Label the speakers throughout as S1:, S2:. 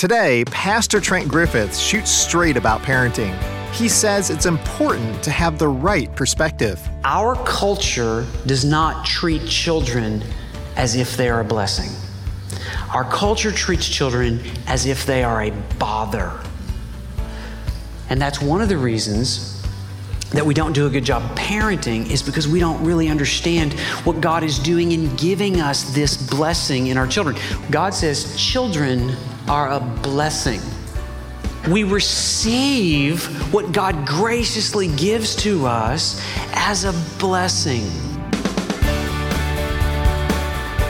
S1: Today, Pastor Trent Griffith shoots straight about parenting. He says it's important to have the right perspective.
S2: Our culture does not treat children as if they are a blessing. Our culture treats children as if they are a bother. And that's one of the reasons that we don't do a good job parenting is because we don't really understand what God is doing in giving us this blessing in our children. God says children are a blessing. We receive what God graciously gives to us as a blessing.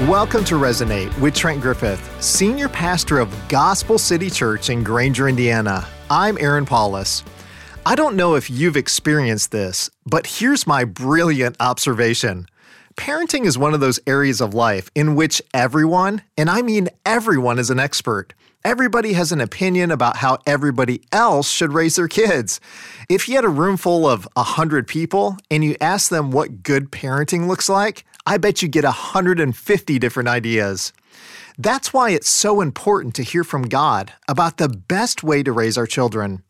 S1: Welcome to Resonate with Trent Griffith, Senior Pastor of Gospel City Church in Granger, Indiana. I'm Aaron Paulus. I don't know if you've experienced this, but here's my brilliant observation. Parenting is one of those areas of life in which everyone, and I mean everyone, is an expert. Everybody has an opinion about how everybody else should raise their kids. If you had a room full of 100 people and you asked them what good parenting looks like, I bet you get 150 different ideas. That's why it's so important to hear from God about the best way to raise our children.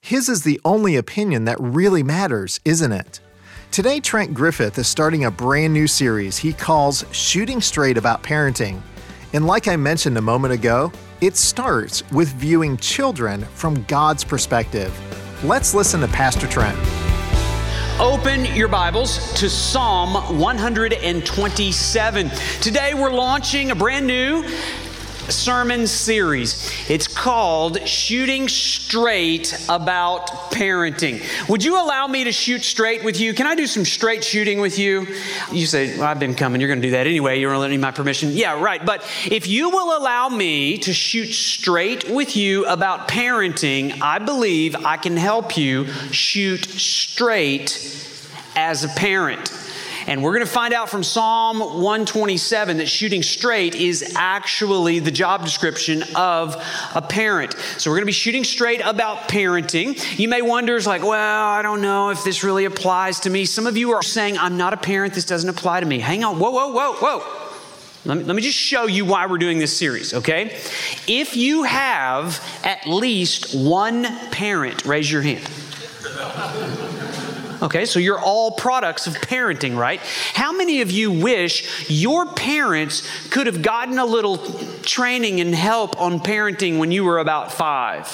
S1: His is the only opinion that really matters, isn't it? Today, Trent Griffith is starting a brand new series he calls Shooting Straight About Parenting. And like I mentioned a moment ago, it starts with viewing children from God's perspective. Let's listen to Pastor Trent.
S2: Open your Bibles to Psalm 127. Today we're launching a brand new sermon series. It's called Shooting Straight About Parenting. Would you allow me to shoot straight with you? Can I do some straight shooting with you? You say, well, I've been coming. You're going to do that anyway. You're going to my permission. Yeah, right. But if you will allow me to shoot straight with you about parenting, I believe I can help you shoot straight as a parent. And we're going to find out from Psalm 127 that shooting straight is actually the job description of a parent. So we're going to be shooting straight about parenting. You may wonder, it's like, well, I don't know if this really applies to me. Some of you are saying, I'm not a parent, this doesn't apply to me. Hang on, whoa, whoa, whoa, whoa. Let me, let me, just show you why we're doing this series, okay? If you have at least one parent, raise your hand. Okay, so you're all products of parenting, right? How many of you wish your parents could have gotten a little training and help on parenting when you were about five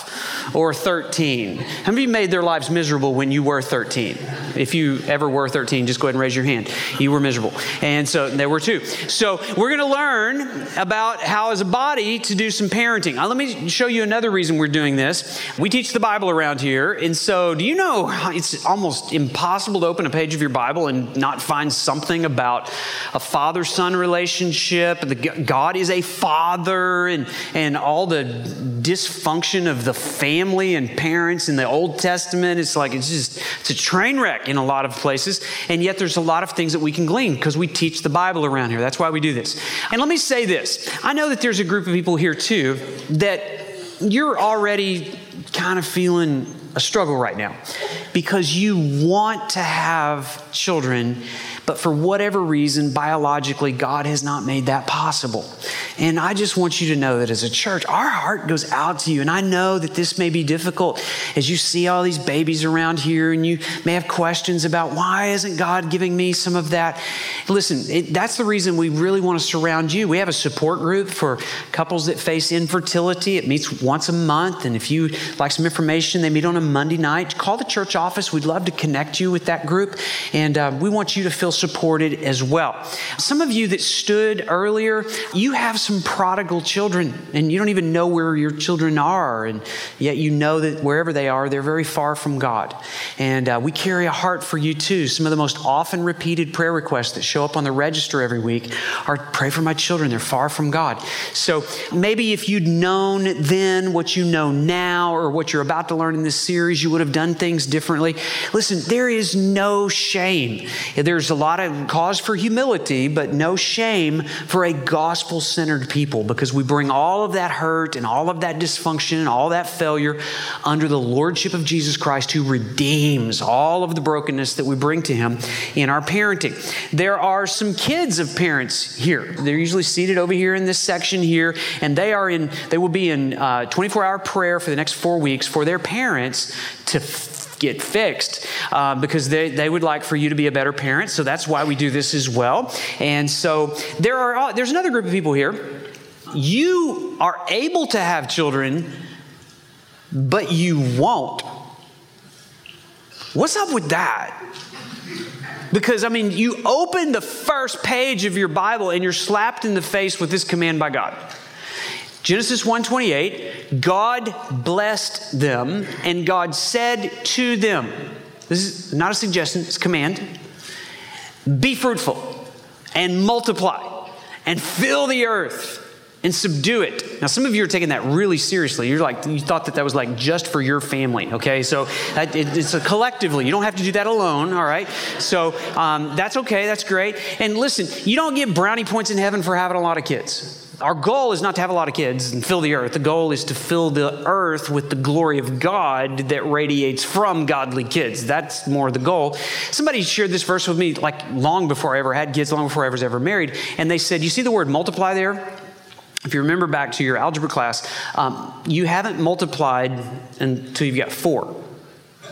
S2: or 13? How many of you made their lives miserable when you were 13? If you ever were 13, just go ahead and raise your hand. You were miserable. And so there were two. So we're going to learn about how, as a body, to do some parenting. Now, let me show you another reason we're doing this. We teach the Bible around here. And so, do you know it's almost impossible? Impossible to open a page of your Bible and not find something about a father son relationship. God is a father, and, and all the dysfunction of the family and parents in the Old Testament. It's like it's just it's a train wreck in a lot of places. And yet there's a lot of things that we can glean because we teach the Bible around here. That's why we do this. And let me say this I know that there's a group of people here too that you're already kind of feeling a struggle right now. Because you want to have children but for whatever reason, biologically, God has not made that possible. And I just want you to know that as a church, our heart goes out to you. And I know that this may be difficult as you see all these babies around here and you may have questions about why isn't God giving me some of that? Listen, it, that's the reason we really want to surround you. We have a support group for couples that face infertility. It meets once a month. And if you like some information, they meet on a Monday night. Call the church office. We'd love to connect you with that group. And uh, we want you to feel supported as well. Some of you that stood earlier, you have some prodigal children and you don't even know where your children are. And yet you know that wherever they are, they're very far from God. And uh, we carry a heart for you too. Some of the most often repeated prayer requests that show up on the register every week are pray for my children. They're far from God. So maybe if you'd known then what you know now or what you're about to learn in this series, you would have done things differently. Listen, there is no shame. There's a lot of cause for humility, but no shame for a gospel centered people because we bring all of that hurt and all of that dysfunction and all that failure under the lordship of Jesus Christ who redeems all of the brokenness that we bring to him in our parenting. There are some kids of parents here. They're usually seated over here in this section here, and they are in, they will be in 24 uh, hour prayer for the next four weeks for their parents to get fixed uh, because they, they would like for you to be a better parent. So that's why we do this as well. And so there are there's another group of people here. You are able to have children, but you won't. What's up with that? Because, I mean, you open the first page of your Bible and you're slapped in the face with this command by God. Genesis 1:28, God blessed them and God said to them, this is not a suggestion, it's a command, be fruitful and multiply and fill the earth and subdue it. Now, some of you are taking that really seriously. You're like, you thought that that was like just for your family, okay? So it's a collectively. You don't have to do that alone, all right? So um, that's okay, that's great. And listen, you don't get brownie points in heaven for having a lot of kids. Our goal is not to have a lot of kids and fill the earth. The goal is to fill the earth with the glory of God that radiates from godly kids. That's more the goal. Somebody shared this verse with me like long before I ever had kids, long before I was ever married. And they said, You see the word multiply there? If you remember back to your algebra class, um, you haven't multiplied until you've got four.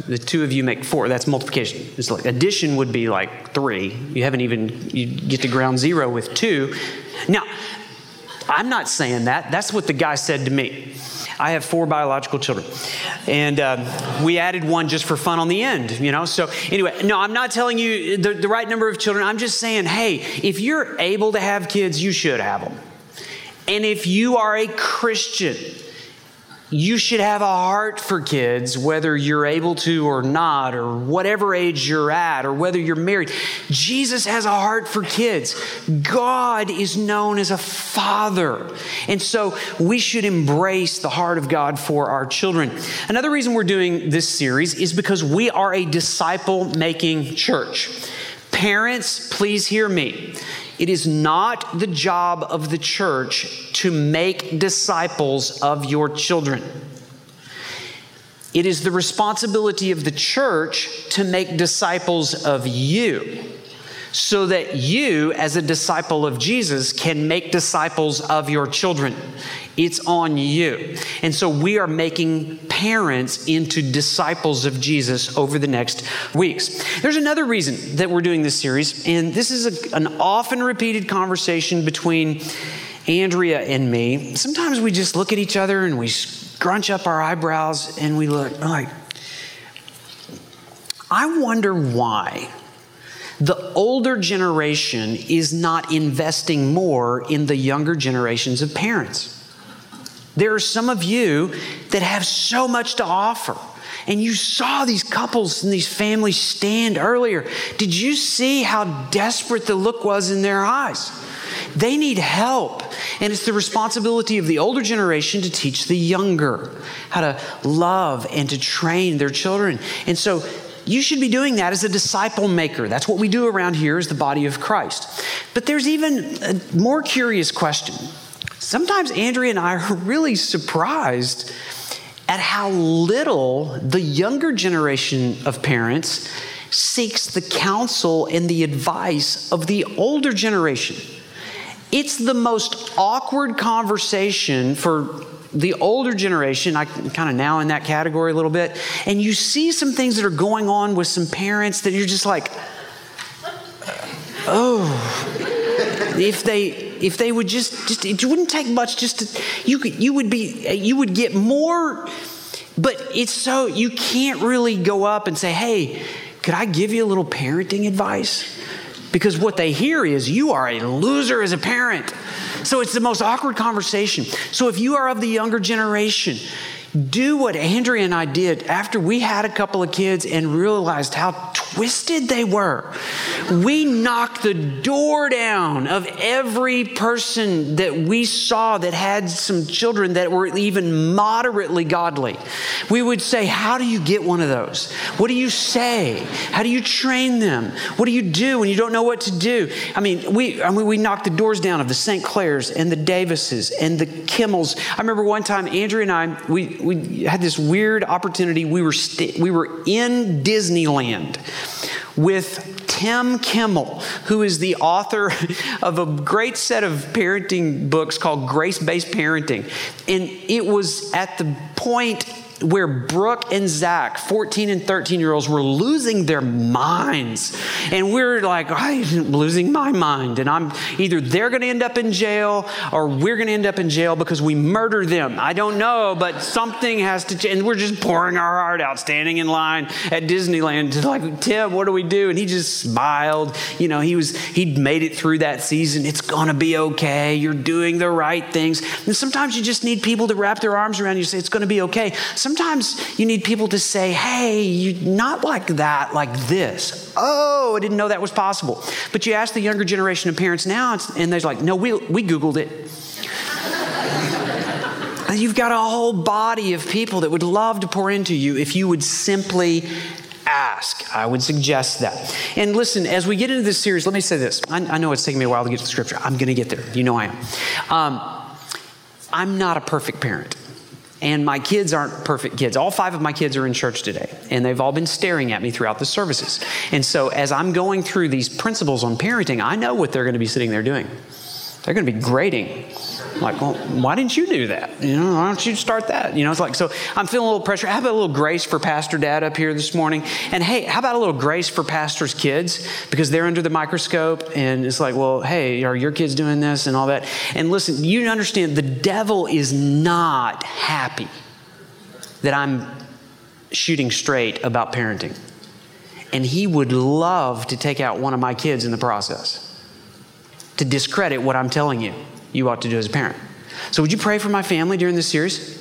S2: The two of you make four. That's multiplication. It's like addition would be like three. You haven't even you get to ground zero with two. Now, I'm not saying that. That's what the guy said to me. I have four biological children. And uh, we added one just for fun on the end, you know? So, anyway, no, I'm not telling you the, the right number of children. I'm just saying, hey, if you're able to have kids, you should have them. And if you are a Christian, you should have a heart for kids, whether you're able to or not, or whatever age you're at, or whether you're married. Jesus has a heart for kids. God is known as a father. And so we should embrace the heart of God for our children. Another reason we're doing this series is because we are a disciple making church. Parents, please hear me. It is not the job of the church to make disciples of your children. It is the responsibility of the church to make disciples of you so that you, as a disciple of Jesus, can make disciples of your children. It's on you. And so we are making parents into disciples of Jesus over the next weeks. There's another reason that we're doing this series, and this is a, an often repeated conversation between Andrea and me. Sometimes we just look at each other and we scrunch up our eyebrows and we look like, I wonder why the older generation is not investing more in the younger generations of parents. There are some of you that have so much to offer. And you saw these couples and these families stand earlier. Did you see how desperate the look was in their eyes? They need help. And it's the responsibility of the older generation to teach the younger how to love and to train their children. And so you should be doing that as a disciple maker. That's what we do around here as the body of Christ. But there's even a more curious question. Sometimes Andrea and I are really surprised at how little the younger generation of parents seeks the counsel and the advice of the older generation. It's the most awkward conversation for the older generation, I kind of now in that category a little bit, and you see some things that are going on with some parents that you're just like, oh, if they if they would just just it wouldn't take much just to you could you would be you would get more but it's so you can't really go up and say hey could i give you a little parenting advice? Because what they hear is you are a loser as a parent so it's the most awkward conversation. So if you are of the younger generation, do what Andrea and I did after we had a couple of kids and realized how twisted they were. We knocked the door down of every person that we saw that had some children that were even moderately godly. We would say, How do you get one of those? What do you say? How do you train them? What do you do when you don't know what to do? I mean, we, I mean, we knocked the doors down of the St. Clairs and the Davises and the Kimmels. I remember one time, Andrea and I, we, we had this weird opportunity. We were, st- we were in Disneyland with Tim Kimmel, who is the author of a great set of parenting books called Grace Based Parenting. And it was at the point where Brooke and Zach, 14 and 13 year olds, were losing their minds. And we're like, I'm losing my mind. And I'm either they're going to end up in jail or we're going to end up in jail because we murdered them. I don't know, but something has to change. And we're just pouring our heart out, standing in line at Disneyland like, Tim, what do we do? And he just smiled. You know, he was, he'd made it through that season. It's going to be okay. You're doing the right things. And sometimes you just need people to wrap their arms around you and say, it's going to be okay. Sometimes Sometimes you need people to say, hey, you're not like that, like this. Oh, I didn't know that was possible. But you ask the younger generation of parents now, and they're like, no, we, we Googled it. You've got a whole body of people that would love to pour into you if you would simply ask. I would suggest that. And listen, as we get into this series, let me say this. I, I know it's taking me a while to get to the scripture. I'm going to get there. You know I am. Um, I'm not a perfect parent. And my kids aren't perfect kids. All five of my kids are in church today, and they've all been staring at me throughout the services. And so, as I'm going through these principles on parenting, I know what they're going to be sitting there doing. They're going to be grading like, well, why didn't you do that? You know, why don't you start that? You know, it's like, so I'm feeling a little pressure. How about a little grace for Pastor Dad up here this morning? And hey, how about a little grace for pastors' kids? Because they're under the microscope and it's like, well, hey, are your kids doing this and all that? And listen, you understand the devil is not happy that I'm shooting straight about parenting. And he would love to take out one of my kids in the process to discredit what I'm telling you you ought to do as a parent. So, would you pray for my family during this series?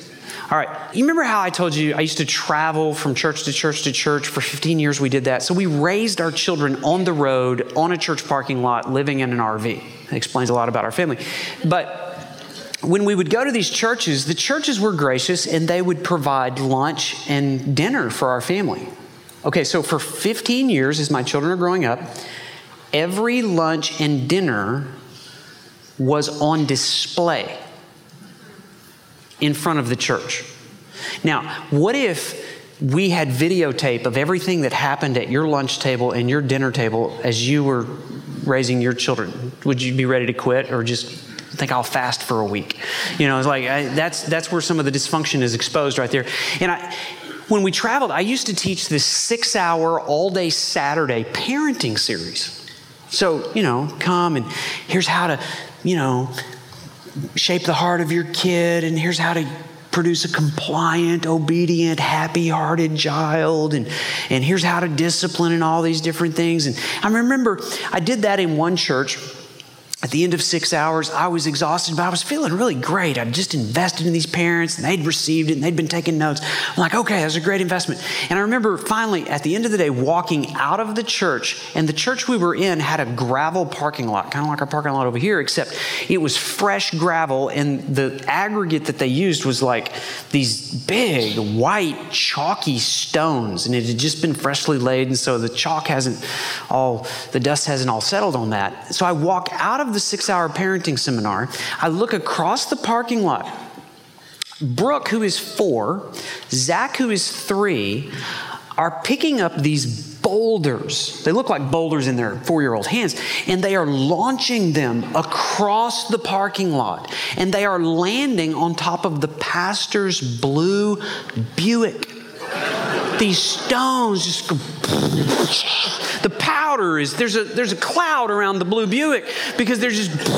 S2: All right. You remember how I told you I used to travel from church to church to church? For 15 years, we did that. So, we raised our children on the road, on a church parking lot, living in an RV. That explains a lot about our family. But when we would go to these churches, the churches were gracious and they would provide lunch and dinner for our family. Okay, so for 15 years, as my children are growing up, every lunch and dinner was on display in front of the church. Now, what if we had videotape of everything that happened at your lunch table and your dinner table as you were raising your children? Would you be ready to quit or just think I'll fast for a week? You know, it's like I, that's that's where some of the dysfunction is exposed right there. And I when we traveled, I used to teach this six hour, all day Saturday parenting series. So, you know, come and here's how to you know, shape the heart of your kid, and here's how to produce a compliant, obedient, happy hearted child, and, and here's how to discipline and all these different things. And I remember I did that in one church at the end of six hours, I was exhausted, but I was feeling really great. I'd just invested in these parents and they'd received it and they'd been taking notes. I'm like, okay, that was a great investment. And I remember finally, at the end of the day, walking out of the church, and the church we were in had a gravel parking lot, kind of like our parking lot over here, except it was fresh gravel, and the aggregate that they used was like these big, white, chalky stones, and it had just been freshly laid, and so the chalk hasn't all, the dust hasn't all settled on that. So I walk out of the six hour parenting seminar, I look across the parking lot. Brooke, who is four, Zach, who is three, are picking up these boulders. They look like boulders in their four year old hands, and they are launching them across the parking lot. And they are landing on top of the pastor's blue Buick. These stones just go the powder is there's a there's a cloud around the blue Buick because there's just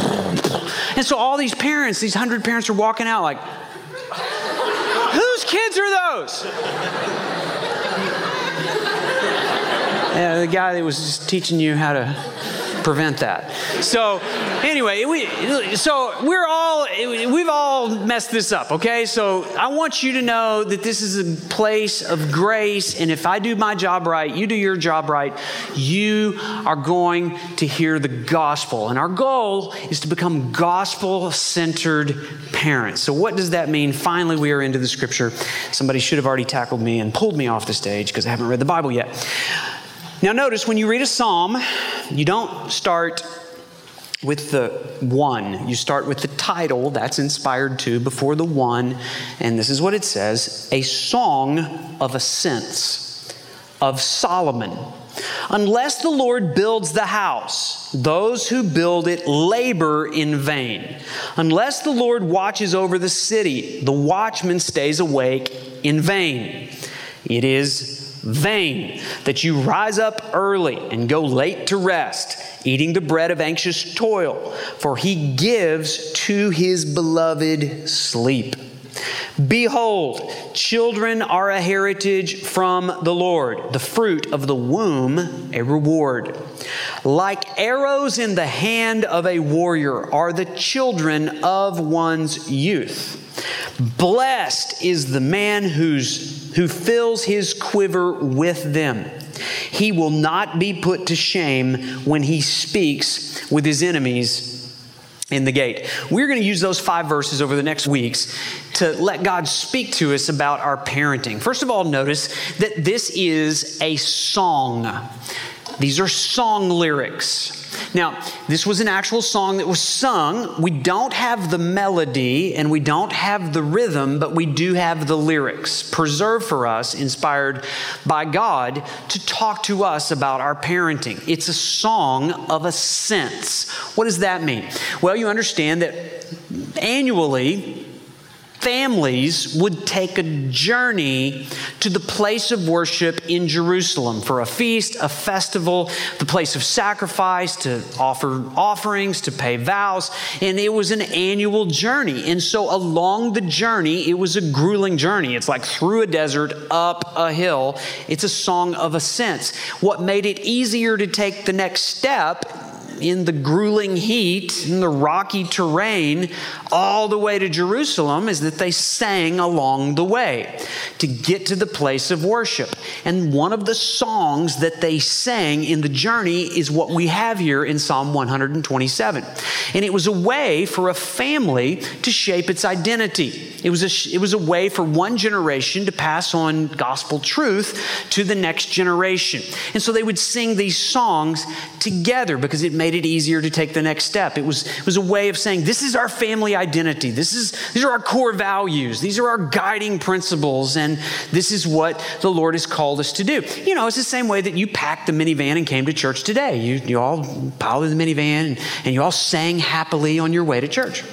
S2: and so all these parents, these hundred parents are walking out like, whose kids are those? Yeah, the guy that was just teaching you how to prevent that. So, anyway, we, so we're all, we've all messed this up, okay? So, I want you to know that this is a place of grace, and if I do my job right, you do your job right, you are going to hear the gospel. And our goal is to become gospel centered parents. So, what does that mean? Finally, we are into the scripture. Somebody should have already tackled me and pulled me off the stage because I haven't read the Bible yet. Now, notice when you read a psalm, you don't start with the one. You start with the title, that's inspired to before the one. And this is what it says A song of ascents of Solomon. Unless the Lord builds the house, those who build it labor in vain. Unless the Lord watches over the city, the watchman stays awake in vain. It is vain that you rise up early and go late to rest, eating the bread of anxious toil, for he gives to his beloved sleep. Behold, children are a heritage from the Lord, the fruit of the womb, a reward. Like arrows in the hand of a warrior are the children of one's youth. Blessed is the man who's, who fills his quiver with them. He will not be put to shame when he speaks with his enemies in the gate. We're going to use those five verses over the next weeks to let God speak to us about our parenting. First of all, notice that this is a song. These are song lyrics. Now, this was an actual song that was sung. We don't have the melody and we don't have the rhythm, but we do have the lyrics preserved for us, inspired by God to talk to us about our parenting. It's a song of ascents. What does that mean? Well, you understand that annually, families would take a journey to the place of worship in Jerusalem for a feast, a festival, the place of sacrifice, to offer offerings, to pay vows. And it was an annual journey. And so along the journey, it was a grueling journey. It's like through a desert, up a hill. It's a song of ascents. What made it easier to take the next step in the grueling heat, in the rocky terrain, all the way to Jerusalem is that they sang along the way to get to the place of worship. And one of the songs that they sang in the journey is what we have here in Psalm 127. And it was a way for a family to shape its identity. It was a, it was a way for one generation to pass on gospel truth to the next generation. And so they would sing these songs together because it made it easier to take the next step. It was, it was a way of saying, this is our family identity. This is, these are our core values. These are our guiding principles. And this is what the Lord has called us to do. You know, it's the same way that you packed the minivan and came to church today. You, you all piled in the minivan and, and you all sang happily on your way to church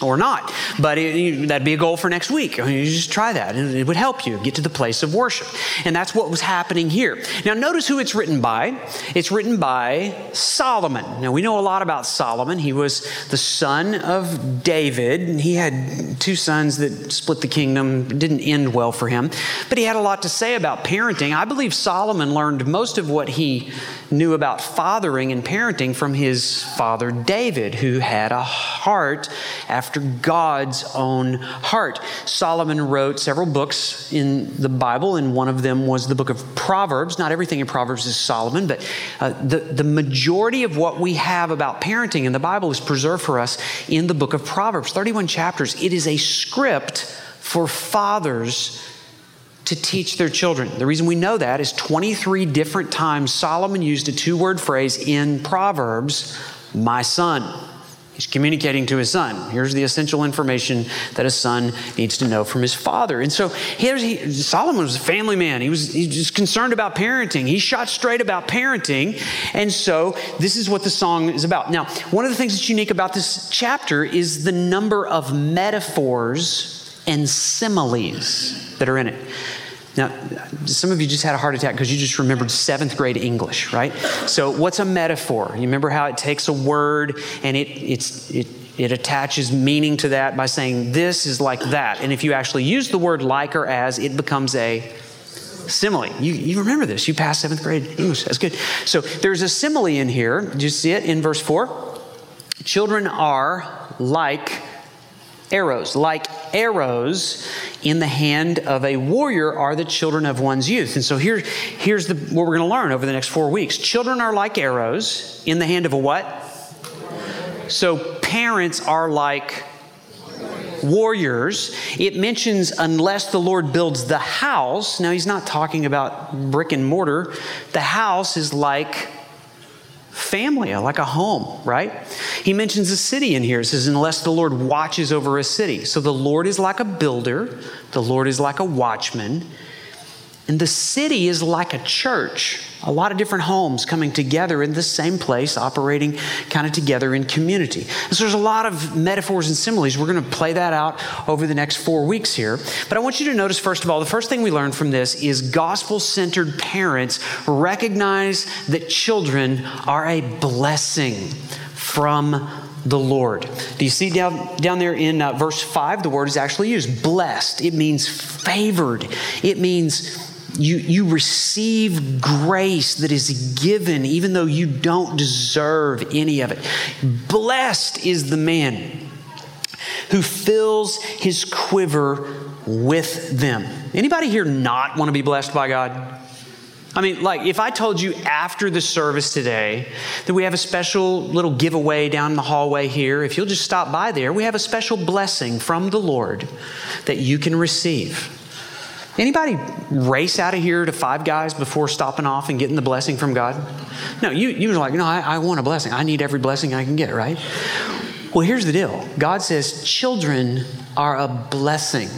S2: or not. But it, that'd be a goal for next week. I mean, you just try that, and it would help you get to the place of worship. And that's what was happening here. Now, notice who it's written by. It's written by Solomon. Now, we know a lot about Solomon. He was the son of David, and he had two sons that split the kingdom. It didn't end well for him, but he had a lot to say about parenting. I believe Solomon learned most of what he knew about fathering and parenting from his father David, who had a heart after God's own heart. Solomon wrote several books in the Bible, and one of them was the book of Proverbs. Not everything in Proverbs is Solomon, but uh, the, the majority of what we have about parenting in the Bible is preserved for us in the book of Proverbs 31 chapters. It is a script for fathers to teach their children. The reason we know that is 23 different times Solomon used a two word phrase in Proverbs, my son. He's communicating to his son. Here's the essential information that a son needs to know from his father. And so here's he, Solomon was a family man. He was, he was just concerned about parenting. He shot straight about parenting. And so this is what the song is about. Now, one of the things that's unique about this chapter is the number of metaphors and similes that are in it. Now, some of you just had a heart attack because you just remembered seventh grade English, right? So, what's a metaphor? You remember how it takes a word and it, it's, it, it attaches meaning to that by saying this is like that. And if you actually use the word like or as, it becomes a Simile. You, you remember this. You passed seventh grade English. That's good. So there's a simile in here. Did you see it in verse 4? Children are like arrows. Like arrows in the hand of a warrior are the children of one's youth. And so here, here's the, what we're going to learn over the next four weeks. Children are like arrows in the hand of a what? So parents are like warriors. It mentions unless the Lord builds the house. Now, he's not talking about brick and mortar. The house is like family, like a home, right? He mentions a city in here. It says, unless the Lord watches over a city. So the Lord is like a builder, the Lord is like a watchman, and the city is like a church a lot of different homes coming together in the same place, operating kind of together in community. And so there's a lot of metaphors and similes. We're going to play that out over the next four weeks here. But I want you to notice, first of all, the first thing we learn from this is gospel centered parents recognize that children are a blessing from the Lord. Do you see down, down there in uh, verse 5? The word is actually used blessed. It means favored. It means you, you receive grace that is given even though you don't deserve any of it. Blessed is the man who fills his quiver with them. Anybody here not want to be blessed by God? I mean, like, if I told you after the service today that we have a special little giveaway down in the hallway here, if you'll just stop by there, we have a special blessing from the Lord that you can receive. Anybody race out of here to five guys before stopping off and getting the blessing from God? No, you, you were like, no, I, I want a blessing. I need every blessing I can get, right? Well, here's the deal God says children are a blessing.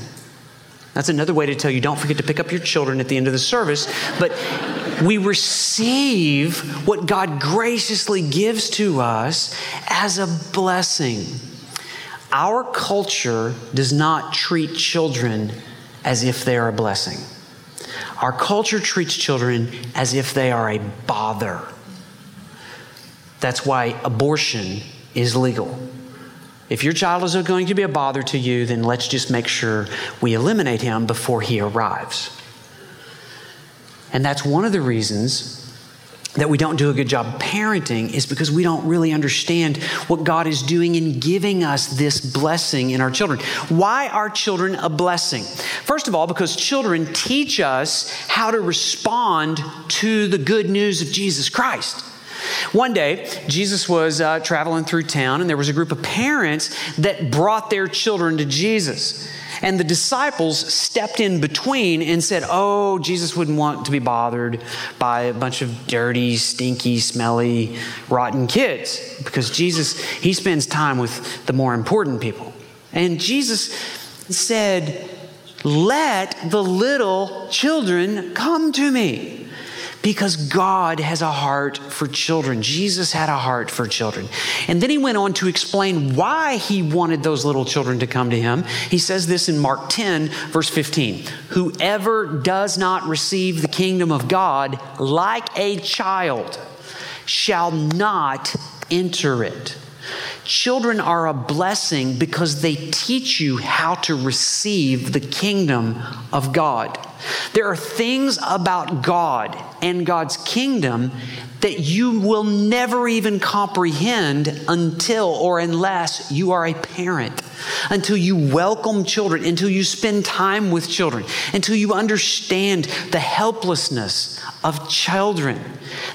S2: That's another way to tell you don't forget to pick up your children at the end of the service. But we receive what God graciously gives to us as a blessing. Our culture does not treat children as if they are a blessing. Our culture treats children as if they are a bother. That's why abortion is legal. If your child is going to be a bother to you, then let's just make sure we eliminate him before he arrives. And that's one of the reasons that we don't do a good job parenting is because we don't really understand what God is doing in giving us this blessing in our children. Why are children a blessing? First of all, because children teach us how to respond to the good news of Jesus Christ. One day, Jesus was uh, traveling through town, and there was a group of parents that brought their children to Jesus. And the disciples stepped in between and said, Oh, Jesus wouldn't want to be bothered by a bunch of dirty, stinky, smelly, rotten kids because Jesus, he spends time with the more important people. And Jesus said, Let the little children come to me because God has a heart for children. Jesus had a heart for children. And then he went on to explain why he wanted those little children to come to him. He says this in Mark 10, verse 15 Whoever does not receive the kingdom of God like a child shall not enter it. Children are a blessing because they teach you how to receive the kingdom of God. There are things about God and God's kingdom that you will never even comprehend until or unless you are a parent, until you welcome children, until you spend time with children, until you understand the helplessness of children.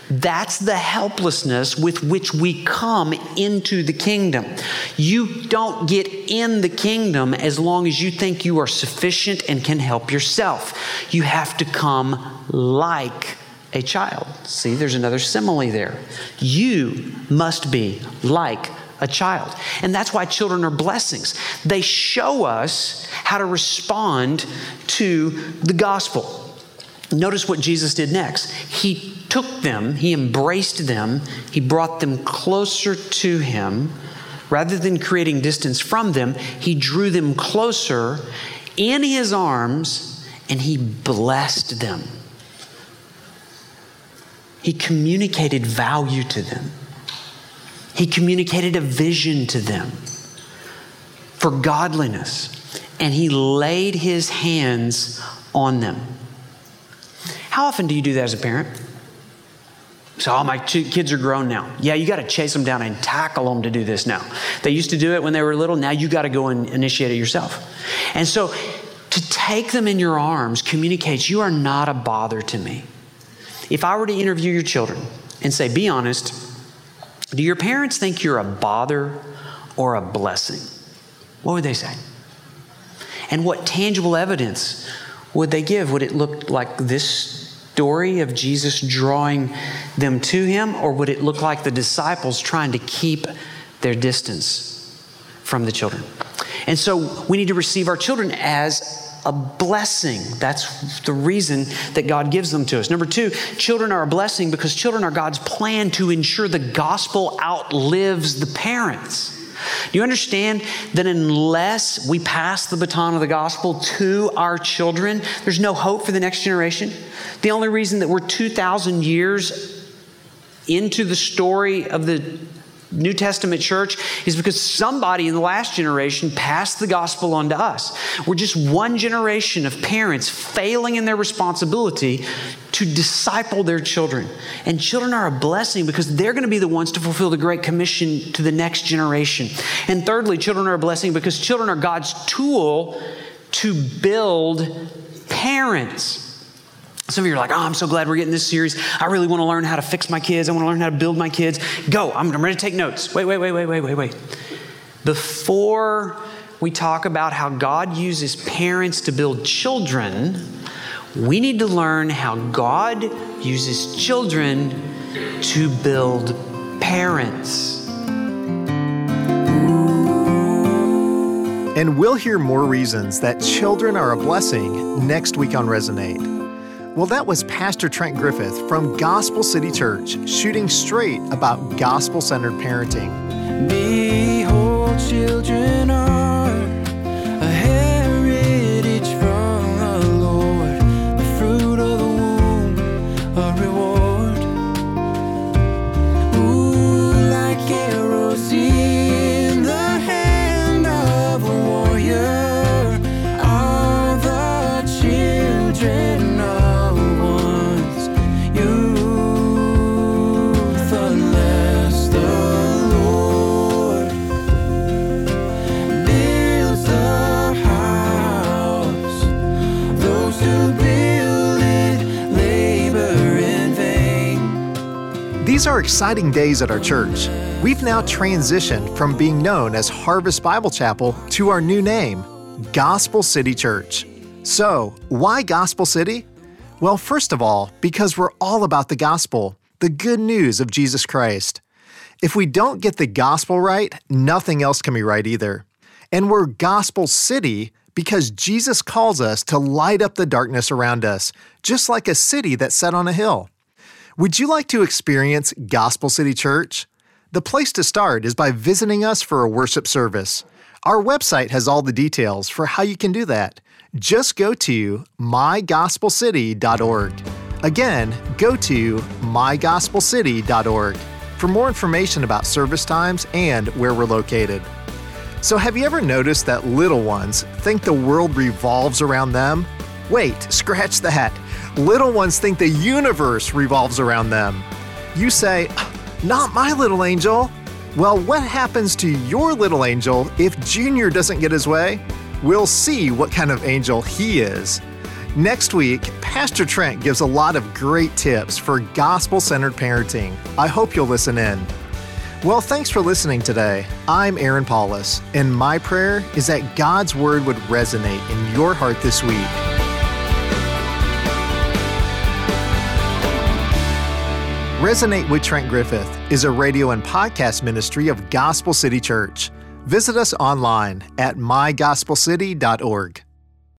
S2: That's the helplessness with which we come into the kingdom. You don't get in the kingdom as long as you think you are sufficient and can help yourself. You have to come like a child. See, there's another simile there. You must be like a child. And that's why children are blessings. They show us how to respond to the gospel. Notice what Jesus did next. He took them, he embraced them, he brought them closer to him. Rather than creating distance from them, he drew them closer in his arms and he blessed them. He communicated value to them. He communicated a vision to them for godliness, and he laid his hands on them. How often do you do that as a parent? So, all my kids are grown now. Yeah, you got to chase them down and tackle them to do this now. They used to do it when they were little. Now you got to go and initiate it yourself. And so, to take them in your arms communicates you are not a bother to me. If I were to interview your children and say, be honest, do your parents think you're a bother or a blessing? What would they say? And what tangible evidence would they give? Would it look like this story of Jesus drawing them to him, or would it look like the disciples trying to keep their distance from the children? And so we need to receive our children as a blessing. That's the reason that God gives them to us. Number two, children are a blessing because children are God's plan to ensure the gospel outlives the parents. Do you understand that unless we pass the baton of the gospel to our children, there's no hope for the next generation? The only reason that we're 2,000 years into the story of the New Testament church is because somebody in the last generation passed the gospel on to us. We're just one generation of parents failing in their responsibility to disciple their children. And children are a blessing because they're going to be the ones to fulfill the Great Commission to the next generation. And thirdly, children are a blessing because children are God's tool to build parents. Some of you are like, oh, I'm so glad we're getting this series. I really want to learn how to fix my kids. I want to learn how to build my kids. Go. I'm, I'm ready to take notes. Wait, wait, wait, wait, wait, wait, wait. Before we talk about how God uses parents to build children, we need to learn how God uses children to build parents.
S1: And we'll hear more reasons that children are a blessing next week on Resonate. Well, that was Pastor Trent Griffith from Gospel City Church shooting straight about gospel centered parenting. Behold, children These are exciting days at our church. We've now transitioned from being known as Harvest Bible Chapel to our new name, Gospel City Church. So, why Gospel City? Well, first of all, because we're all about the gospel, the good news of Jesus Christ. If we don't get the gospel right, nothing else can be right either. And we're Gospel City because Jesus calls us to light up the darkness around us, just like a city that's set on a hill. Would you like to experience Gospel City Church? The place to start is by visiting us for a worship service. Our website has all the details for how you can do that. Just go to mygospelcity.org. Again, go to mygospelcity.org for more information about service times and where we're located. So, have you ever noticed that little ones think the world revolves around them? Wait, scratch that. Little ones think the universe revolves around them. You say, Not my little angel. Well, what happens to your little angel if Junior doesn't get his way? We'll see what kind of angel he is. Next week, Pastor Trent gives a lot of great tips for gospel centered parenting. I hope you'll listen in. Well, thanks for listening today. I'm Aaron Paulus, and my prayer is that God's Word would resonate in your heart this week. Resonate with Trent Griffith is a radio and podcast ministry of Gospel City Church. Visit us online at mygospelcity.org.